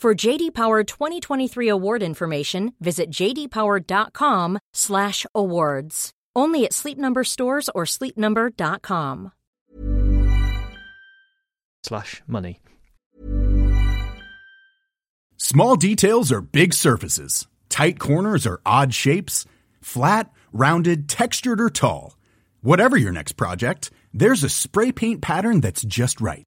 For JD Power 2023 award information, visit jdpower.com/awards. Only at Sleep Number stores or sleepnumber.com. Slash money. Small details are big surfaces. Tight corners are odd shapes. Flat, rounded, textured, or tall. Whatever your next project, there's a spray paint pattern that's just right.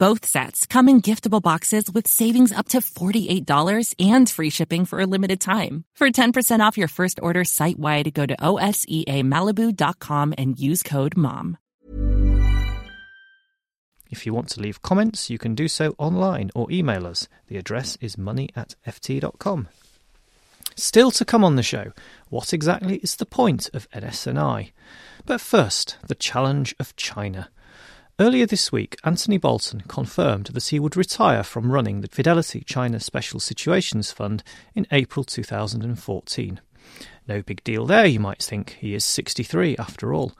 Both sets come in giftable boxes with savings up to $48 and free shipping for a limited time. For 10% off your first order site wide, go to OSEAMalibu.com and use code MOM. If you want to leave comments, you can do so online or email us. The address is money at ft.com. Still to come on the show, what exactly is the point of NS&I? But first, the challenge of China. Earlier this week, Anthony Bolton confirmed that he would retire from running the Fidelity China Special Situations Fund in April 2014. No big deal there, you might think. He is 63 after all.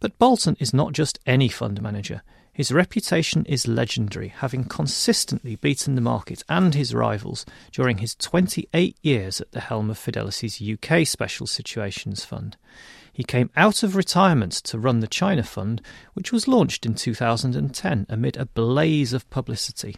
But Bolton is not just any fund manager. His reputation is legendary, having consistently beaten the market and his rivals during his 28 years at the helm of Fidelity's UK Special Situations Fund. He came out of retirement to run the China Fund, which was launched in 2010 amid a blaze of publicity.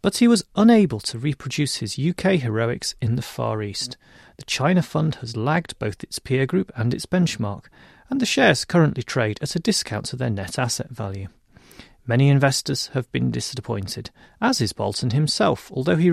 But he was unable to reproduce his UK heroics in the Far East. The China Fund has lagged both its peer group and its benchmark, and the shares currently trade at a discount to their net asset value. Many investors have been disappointed, as is Bolton himself, although he